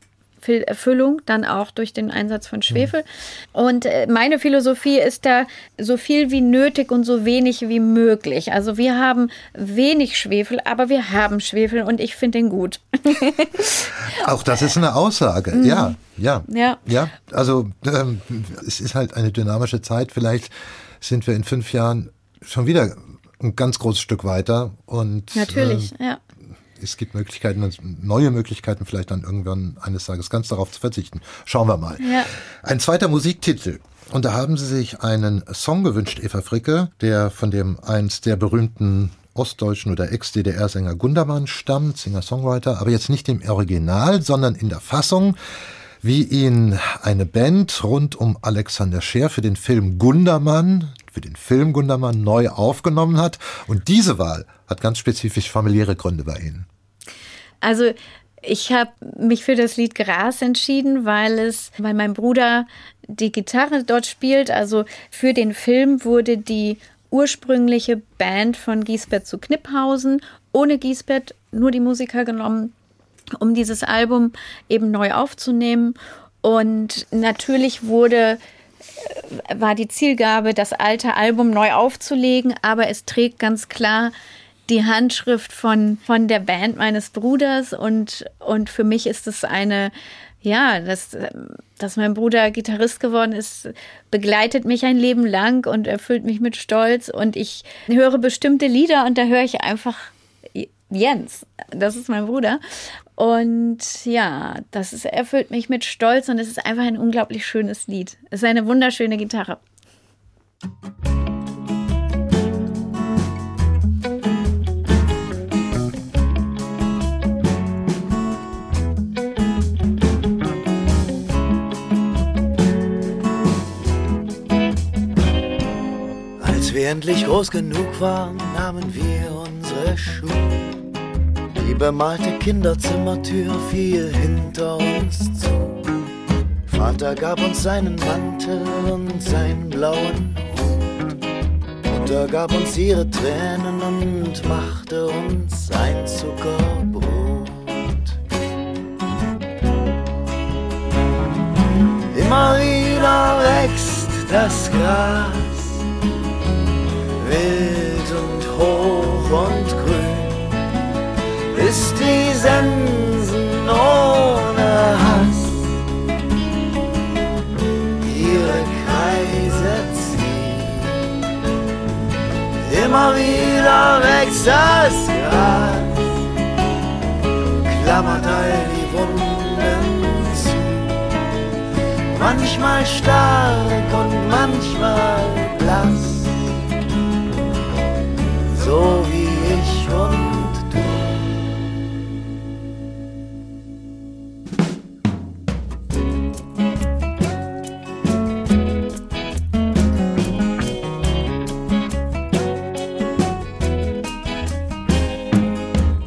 Erfüllung, dann auch durch den Einsatz von Schwefel. Und äh, meine Philosophie ist da so viel wie nötig und so wenig wie möglich. Also wir haben wenig Schwefel, aber wir haben Schwefel und ich finde den gut. auch das ist eine Aussage, mhm. ja, ja, ja, ja. Also ähm, es ist halt eine dynamische Zeit. Vielleicht sind wir in fünf Jahren schon wieder ein ganz großes Stück weiter und natürlich, äh, ja es gibt Möglichkeiten, neue Möglichkeiten, vielleicht dann irgendwann eines Tages ganz darauf zu verzichten. Schauen wir mal. Ja. Ein zweiter Musiktitel. Und da haben Sie sich einen Song gewünscht, Eva Fricke, der von dem einst der berühmten ostdeutschen oder Ex-DDR-Sänger Gundermann stammt, Singer-Songwriter, aber jetzt nicht im Original, sondern in der Fassung, wie ihn eine Band rund um Alexander Scheer für den Film Gundermann, für den Film Gundermann neu aufgenommen hat. Und diese Wahl hat ganz spezifisch familiäre Gründe bei Ihnen. Also ich habe mich für das Lied Gras entschieden, weil es, weil mein Bruder die Gitarre dort spielt. Also für den Film wurde die ursprüngliche Band von Giesbert zu Kniphausen ohne Giesbert nur die Musiker genommen, um dieses Album eben neu aufzunehmen. Und natürlich wurde äh, war die Zielgabe, das alte Album neu aufzulegen, aber es trägt ganz klar die Handschrift von, von der Band meines Bruders und, und für mich ist es eine, ja, dass, dass mein Bruder Gitarrist geworden ist, begleitet mich ein Leben lang und erfüllt mich mit Stolz und ich höre bestimmte Lieder und da höre ich einfach Jens, das ist mein Bruder. Und ja, das ist, erfüllt mich mit Stolz und es ist einfach ein unglaublich schönes Lied. Es ist eine wunderschöne Gitarre. Wir endlich groß genug waren, nahmen wir unsere Schuhe. Die bemalte Kinderzimmertür fiel hinter uns zu. Vater gab uns seinen Mantel und seinen blauen Hut. Mutter gab uns ihre Tränen und machte uns ein Zuckerbrot. Immer wieder wächst das Gras wild und hoch und grün, ist die Sensen ohne Hass ihre Kreise ziehen. Immer wieder wächst das Gras, klammert all die Wunden zu. Manchmal stark und manchmal blass, so wie ich und du.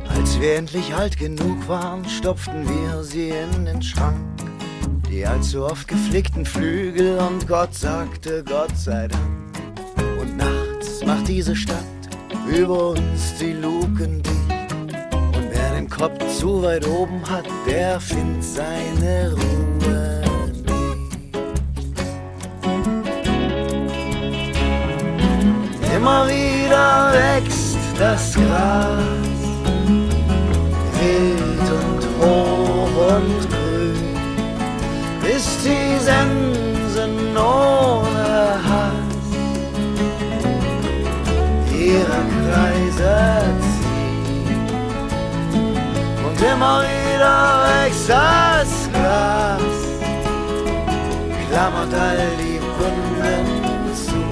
Als wir endlich alt genug waren, stopften wir sie in den Schrank. Die allzu oft geflickten Flügel und Gott sagte Gott sei Dank. Und nachts macht diese Stadt über uns die Luken dicht. Und wer den Kopf zu weit oben hat, der findet seine Ruhe nicht. Immer wieder wächst das Gras wild und hoch und grün, bis die Sensen ihre Kreise ziehen. Und immer wieder Gras, klammert all die Wunden zu.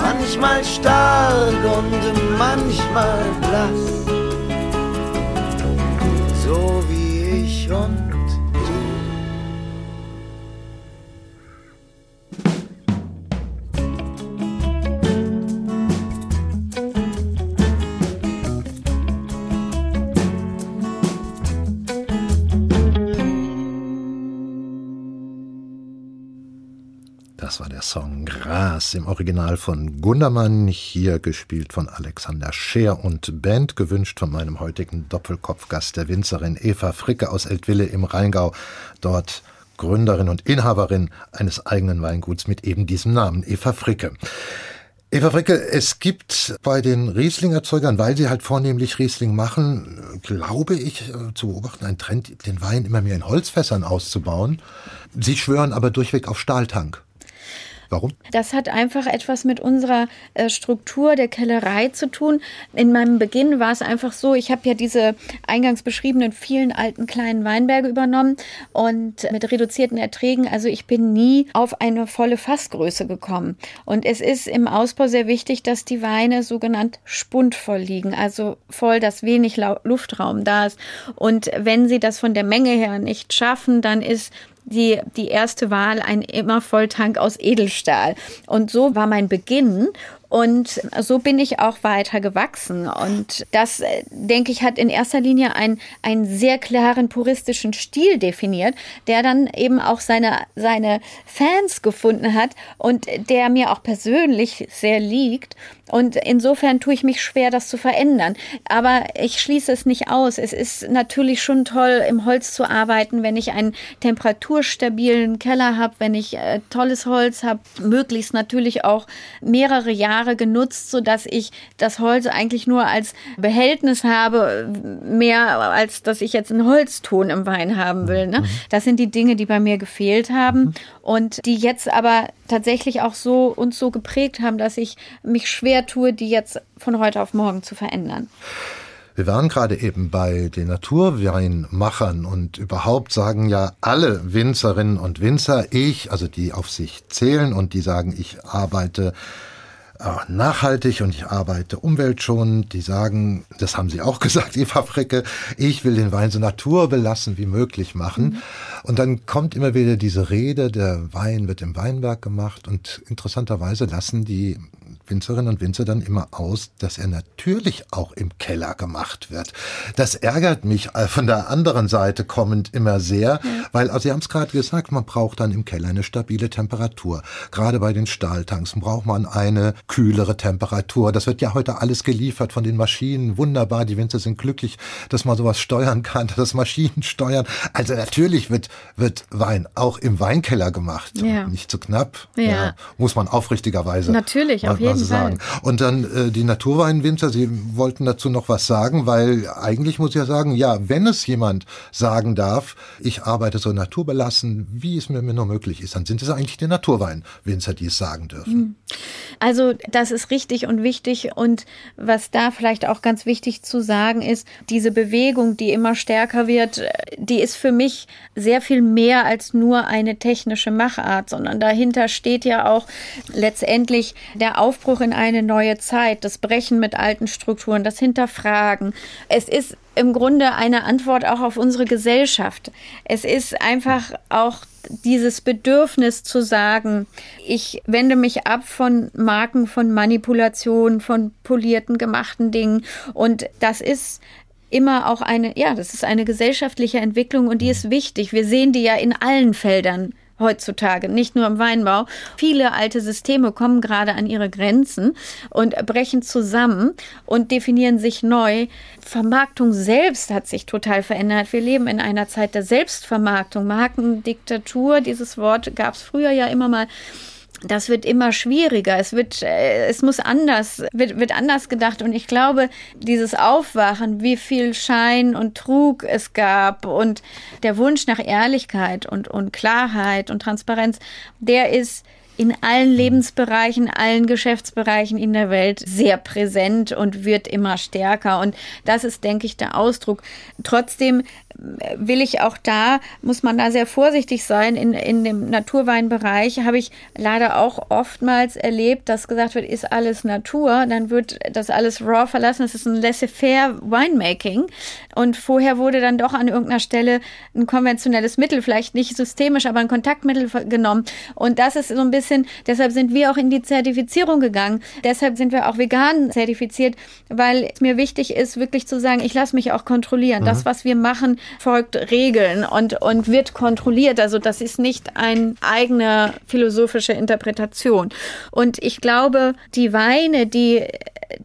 Manchmal stark und manchmal blass so wie ich und Das war der Song Gras im Original von Gundermann, hier gespielt von Alexander Scheer und Band, gewünscht von meinem heutigen Doppelkopfgast, der Winzerin Eva Fricke aus Eltville im Rheingau, dort Gründerin und Inhaberin eines eigenen Weinguts mit eben diesem Namen, Eva Fricke. Eva Fricke, es gibt bei den Riesling-Erzeugern, weil sie halt vornehmlich Riesling machen, glaube ich, äh, zu beobachten, einen Trend, den Wein immer mehr in Holzfässern auszubauen. Sie schwören aber durchweg auf Stahltank. Warum? Das hat einfach etwas mit unserer äh, Struktur der Kellerei zu tun. In meinem Beginn war es einfach so, ich habe ja diese eingangs beschriebenen vielen alten kleinen Weinberge übernommen und mit reduzierten Erträgen, also ich bin nie auf eine volle Fassgröße gekommen. Und es ist im Ausbau sehr wichtig, dass die Weine sogenannt spundvoll liegen, also voll, dass wenig Luftraum da ist. Und wenn sie das von der Menge her nicht schaffen, dann ist die, die erste Wahl ein Immervolltank aus Edelstahl. Und so war mein Beginn. Und so bin ich auch weiter gewachsen. Und das, äh, denke ich, hat in erster Linie einen, einen sehr klaren puristischen Stil definiert, der dann eben auch seine, seine Fans gefunden hat und der mir auch persönlich sehr liegt. Und insofern tue ich mich schwer, das zu verändern. Aber ich schließe es nicht aus. Es ist natürlich schon toll, im Holz zu arbeiten, wenn ich einen temperaturstabilen Keller habe, wenn ich äh, tolles Holz habe, möglichst natürlich auch mehrere Jahre Jahre genutzt, sodass ich das Holz eigentlich nur als Behältnis habe, mehr als dass ich jetzt einen Holzton im Wein haben will. Ne? Mhm. Das sind die Dinge, die bei mir gefehlt haben mhm. und die jetzt aber tatsächlich auch so uns so geprägt haben, dass ich mich schwer tue, die jetzt von heute auf morgen zu verändern. Wir waren gerade eben bei den Naturweinmachern und überhaupt sagen ja alle Winzerinnen und Winzer, ich, also die auf sich zählen und die sagen, ich arbeite nachhaltig und ich arbeite umweltschonend. Die sagen, das haben sie auch gesagt, Eva Fricke, ich will den Wein so naturbelassen wie möglich machen. Mhm. Und dann kommt immer wieder diese Rede, der Wein wird im Weinberg gemacht und interessanterweise lassen die Winzerinnen und Winzer dann immer aus, dass er natürlich auch im Keller gemacht wird. Das ärgert mich äh, von der anderen Seite kommend immer sehr, weil, also Sie haben es gerade gesagt, man braucht dann im Keller eine stabile Temperatur. Gerade bei den Stahltanks braucht man eine kühlere Temperatur. Das wird ja heute alles geliefert von den Maschinen. Wunderbar, die Winzer sind glücklich, dass man sowas steuern kann, dass Maschinen steuern. Also natürlich wird, wird Wein auch im Weinkeller gemacht. Ja. Nicht zu knapp. Ja. ja. muss man aufrichtigerweise natürlich, auf jeden Sie sagen. Und dann äh, die Naturweinwinzer, Sie wollten dazu noch was sagen, weil eigentlich muss ich ja sagen, ja, wenn es jemand sagen darf, ich arbeite so naturbelassen, wie es mir nur möglich ist, dann sind es eigentlich die Naturweinwinzer, die es sagen dürfen. Hm. Also das ist richtig und wichtig und was da vielleicht auch ganz wichtig zu sagen ist, diese Bewegung, die immer stärker wird, die ist für mich sehr viel mehr als nur eine technische Machart, sondern dahinter steht ja auch letztendlich der Aufbruch in eine neue Zeit, das Brechen mit alten Strukturen, das Hinterfragen. Es ist im Grunde eine Antwort auch auf unsere Gesellschaft. Es ist einfach auch dieses Bedürfnis zu sagen, ich wende mich ab von Marken, von Manipulation, von polierten, gemachten Dingen. Und das ist immer auch eine, ja, das ist eine gesellschaftliche Entwicklung und die ist wichtig. Wir sehen die ja in allen Feldern heutzutage, nicht nur im Weinbau. Viele alte Systeme kommen gerade an ihre Grenzen und brechen zusammen und definieren sich neu. Vermarktung selbst hat sich total verändert. Wir leben in einer Zeit der Selbstvermarktung. Markendiktatur, dieses Wort gab es früher ja immer mal das wird immer schwieriger. Es wird, äh, es muss anders, wird, wird anders gedacht. Und ich glaube, dieses Aufwachen, wie viel Schein und Trug es gab und der Wunsch nach Ehrlichkeit und, und Klarheit und Transparenz, der ist in allen Lebensbereichen, allen Geschäftsbereichen in der Welt sehr präsent und wird immer stärker. Und das ist, denke ich, der Ausdruck. Trotzdem will ich auch da, muss man da sehr vorsichtig sein. In, in dem Naturweinbereich habe ich leider auch oftmals erlebt, dass gesagt wird, ist alles Natur, dann wird das alles raw verlassen. Das ist ein laissez-faire Winemaking. Und vorher wurde dann doch an irgendeiner Stelle ein konventionelles Mittel, vielleicht nicht systemisch, aber ein Kontaktmittel genommen. Und das ist so ein bisschen, deshalb sind wir auch in die Zertifizierung gegangen. Deshalb sind wir auch vegan zertifiziert, weil es mir wichtig ist, wirklich zu sagen, ich lasse mich auch kontrollieren. Mhm. Das, was wir machen, folgt Regeln und, und wird kontrolliert. Also das ist nicht eine eigene philosophische Interpretation. Und ich glaube, die Weine, die,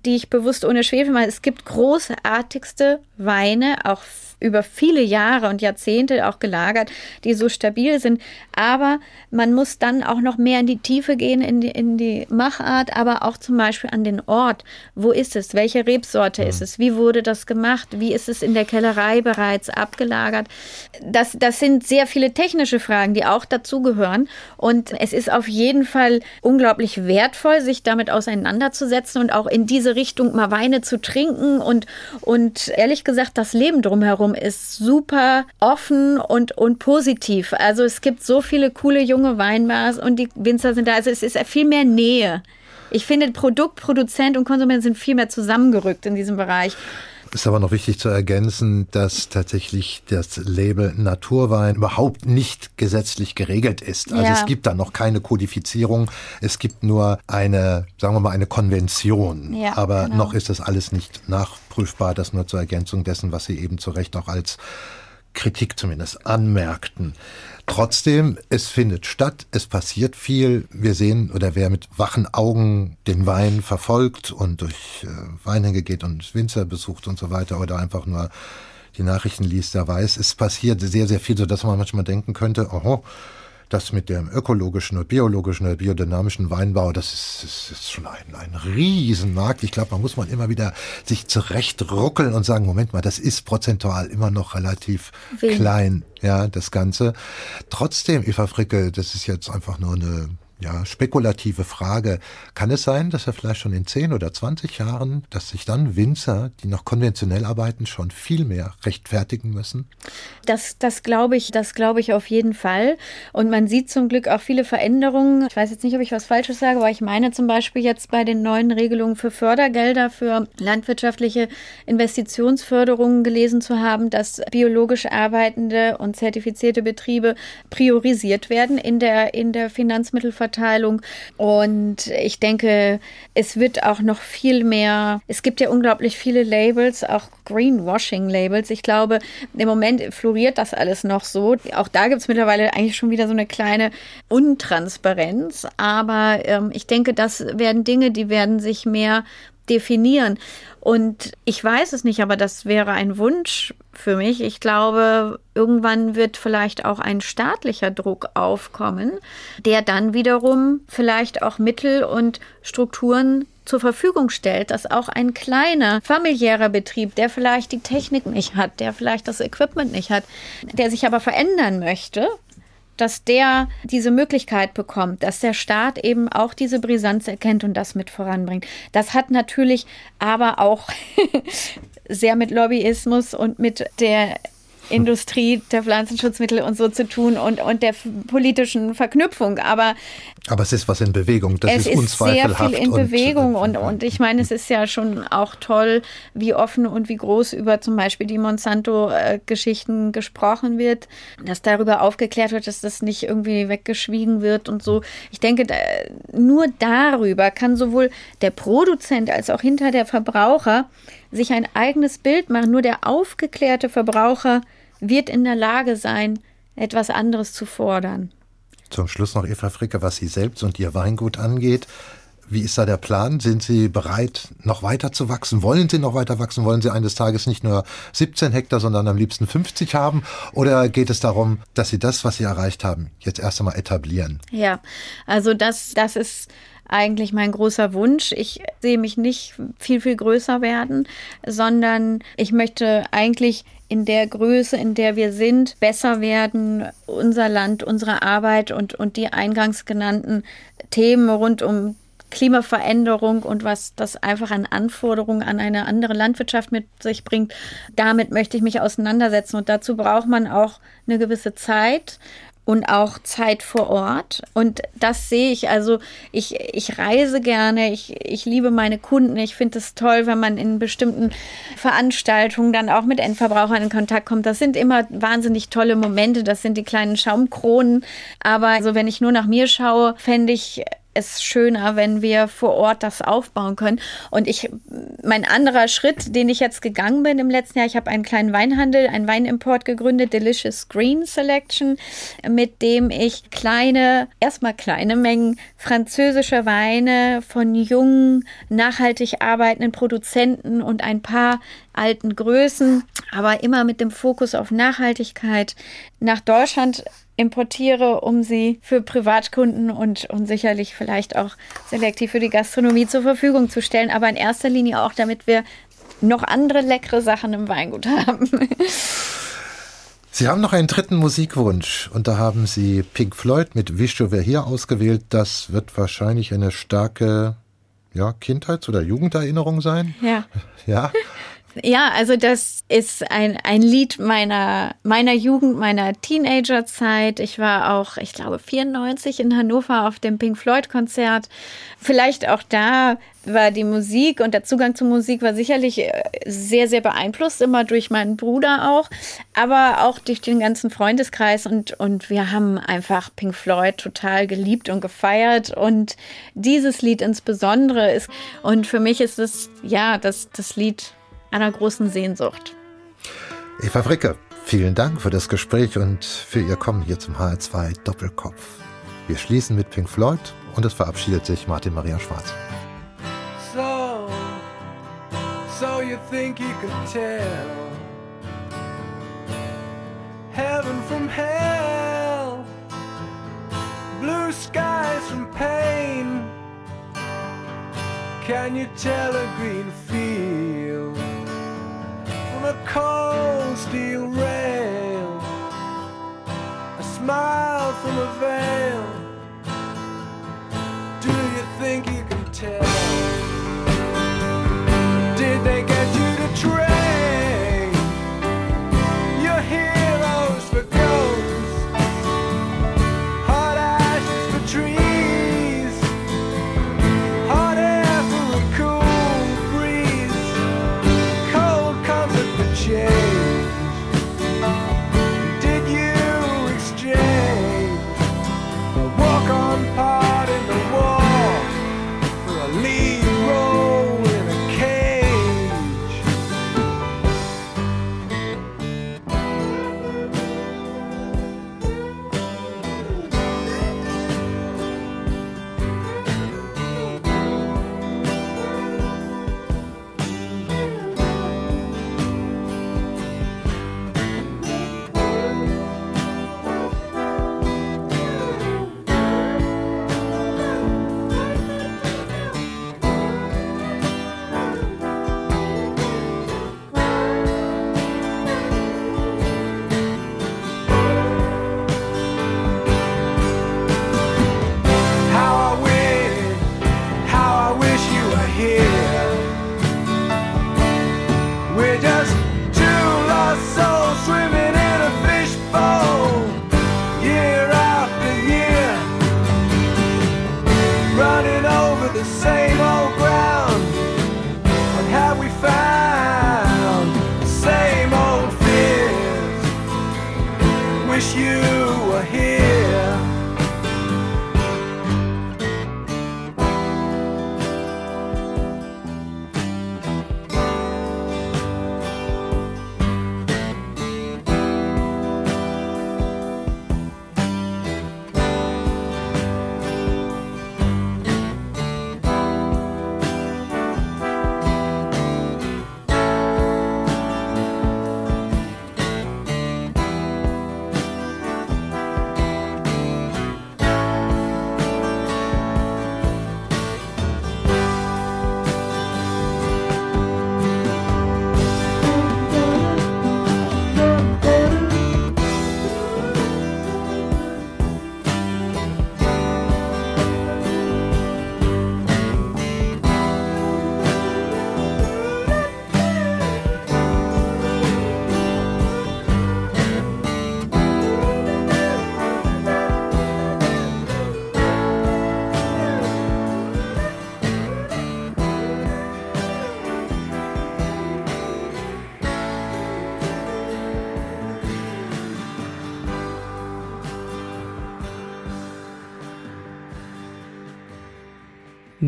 die ich bewusst ohne Schwefel mache, es gibt großartigste Weine, auch über viele Jahre und Jahrzehnte auch gelagert, die so stabil sind. Aber man muss dann auch noch mehr in die Tiefe gehen, in die, in die Machart, aber auch zum Beispiel an den Ort. Wo ist es? Welche Rebsorte ist es? Wie wurde das gemacht? Wie ist es in der Kellerei bereits abgelagert? Das, das sind sehr viele technische Fragen, die auch dazugehören. Und es ist auf jeden Fall unglaublich wertvoll, sich damit auseinanderzusetzen und auch in diese Richtung mal Weine zu trinken und, und ehrlich gesagt das Leben drumherum ist super offen und, und positiv. Also es gibt so viele coole junge Weinbars und die Winzer sind da. Also es ist viel mehr Nähe. Ich finde, Produkt, Produzent und Konsument sind viel mehr zusammengerückt in diesem Bereich. Ist aber noch wichtig zu ergänzen, dass tatsächlich das Label Naturwein überhaupt nicht gesetzlich geregelt ist. Also ja. es gibt da noch keine Kodifizierung. Es gibt nur eine, sagen wir mal, eine Konvention. Ja, aber genau. noch ist das alles nicht nachprüfbar. Das nur zur Ergänzung dessen, was Sie eben zu Recht auch als Kritik zumindest anmerkten. Trotzdem, es findet statt, es passiert viel. Wir sehen, oder wer mit wachen Augen den Wein verfolgt und durch äh, Weinhänge geht und Winzer besucht und so weiter oder einfach nur die Nachrichten liest, der weiß, es passiert sehr, sehr viel, sodass man manchmal denken könnte, oho, das mit dem ökologischen und biologischen oder biodynamischen Weinbau, das ist, ist, ist schon ein, ein Riesenmarkt. Ich glaube, man muss man immer wieder sich zurechtruckeln und sagen, Moment mal, das ist prozentual immer noch relativ Wen? klein, ja, das Ganze. Trotzdem, Eva Fricke, das ist jetzt einfach nur eine ja, spekulative Frage. Kann es sein, dass er vielleicht schon in 10 oder 20 Jahren, dass sich dann Winzer, die noch konventionell arbeiten, schon viel mehr rechtfertigen müssen? Das, das glaube ich, das glaube ich auf jeden Fall. Und man sieht zum Glück auch viele Veränderungen. Ich weiß jetzt nicht, ob ich was Falsches sage, aber ich meine zum Beispiel jetzt bei den neuen Regelungen für Fördergelder für landwirtschaftliche Investitionsförderungen gelesen zu haben, dass biologisch arbeitende und zertifizierte Betriebe priorisiert werden in der, in der Finanzmittelverteilung Umverteilung. Und ich denke, es wird auch noch viel mehr, es gibt ja unglaublich viele Labels, auch Greenwashing-Labels. Ich glaube, im Moment floriert das alles noch so. Auch da gibt es mittlerweile eigentlich schon wieder so eine kleine Untransparenz. Aber ähm, ich denke, das werden Dinge, die werden sich mehr definieren. Und ich weiß es nicht, aber das wäre ein Wunsch für mich. Ich glaube, irgendwann wird vielleicht auch ein staatlicher Druck aufkommen, der dann wiederum vielleicht auch Mittel und Strukturen zur Verfügung stellt, dass auch ein kleiner familiärer Betrieb, der vielleicht die Technik nicht hat, der vielleicht das Equipment nicht hat, der sich aber verändern möchte, dass der diese Möglichkeit bekommt, dass der Staat eben auch diese Brisanz erkennt und das mit voranbringt. Das hat natürlich aber auch sehr mit Lobbyismus und mit der Industrie der Pflanzenschutzmittel und so zu tun und, und der politischen Verknüpfung. Aber, Aber es ist was in Bewegung. Das es ist, ist sehr viel in Bewegung. Und, und, und ich meine, es ist ja schon auch toll, wie offen und wie groß über zum Beispiel die Monsanto-Geschichten gesprochen wird, dass darüber aufgeklärt wird, dass das nicht irgendwie weggeschwiegen wird und so. Ich denke, nur darüber kann sowohl der Produzent als auch hinter der Verbraucher sich ein eigenes Bild machen. Nur der aufgeklärte Verbraucher wird in der Lage sein, etwas anderes zu fordern. Zum Schluss noch Eva Fricke, was Sie selbst und Ihr Weingut angeht. Wie ist da der Plan? Sind Sie bereit, noch weiter zu wachsen? Wollen Sie noch weiter wachsen? Wollen Sie eines Tages nicht nur 17 Hektar, sondern am liebsten 50 haben? Oder geht es darum, dass Sie das, was Sie erreicht haben, jetzt erst einmal etablieren? Ja, also das, das ist eigentlich mein großer Wunsch. Ich sehe mich nicht viel, viel größer werden, sondern ich möchte eigentlich in der Größe, in der wir sind, besser werden, unser Land, unsere Arbeit und, und die eingangs genannten Themen rund um Klimaveränderung und was das einfach an Anforderungen an eine andere Landwirtschaft mit sich bringt. Damit möchte ich mich auseinandersetzen und dazu braucht man auch eine gewisse Zeit und auch Zeit vor Ort. Und das sehe ich. Also ich, ich reise gerne, ich, ich liebe meine Kunden. Ich finde es toll, wenn man in bestimmten Veranstaltungen dann auch mit Endverbrauchern in Kontakt kommt. Das sind immer wahnsinnig tolle Momente. Das sind die kleinen Schaumkronen. Aber also wenn ich nur nach mir schaue, fände ich es schöner, wenn wir vor Ort das aufbauen können. Und ich, mein anderer Schritt, den ich jetzt gegangen bin im letzten Jahr, ich habe einen kleinen Weinhandel, einen Weinimport gegründet, Delicious Green Selection, mit dem ich kleine, erstmal kleine Mengen französischer Weine von jungen, nachhaltig arbeitenden Produzenten und ein paar alten Größen, aber immer mit dem Fokus auf Nachhaltigkeit nach Deutschland importiere, um sie für Privatkunden und, und sicherlich vielleicht auch selektiv für die Gastronomie zur Verfügung zu stellen, aber in erster Linie auch, damit wir noch andere leckere Sachen im Weingut haben. Sie haben noch einen dritten Musikwunsch und da haben Sie Pink Floyd mit Wish You Were Here ausgewählt. Das wird wahrscheinlich eine starke ja, Kindheits- oder Jugenderinnerung sein. Ja. Ja. Ja, also das ist ein, ein Lied meiner, meiner Jugend, meiner Teenagerzeit. Ich war auch, ich glaube, 94 in Hannover auf dem Pink Floyd-Konzert. Vielleicht auch da war die Musik und der Zugang zur Musik war sicherlich äh, sehr, sehr beeinflusst, immer durch meinen Bruder auch, aber auch durch den ganzen Freundeskreis und, und wir haben einfach Pink Floyd total geliebt und gefeiert und dieses Lied insbesondere ist, und für mich ist es, ja, das, das Lied einer großen Sehnsucht. Eva Fricke, vielen Dank für das Gespräch und für Ihr Kommen hier zum HR2 Doppelkopf. Wir schließen mit Pink Floyd und es verabschiedet sich Martin Maria Schwarz. So, so you think you could tell Heaven from hell Blue skies from pain Can you tell a green field steel rail, a smile from a veil. Over the same old ground.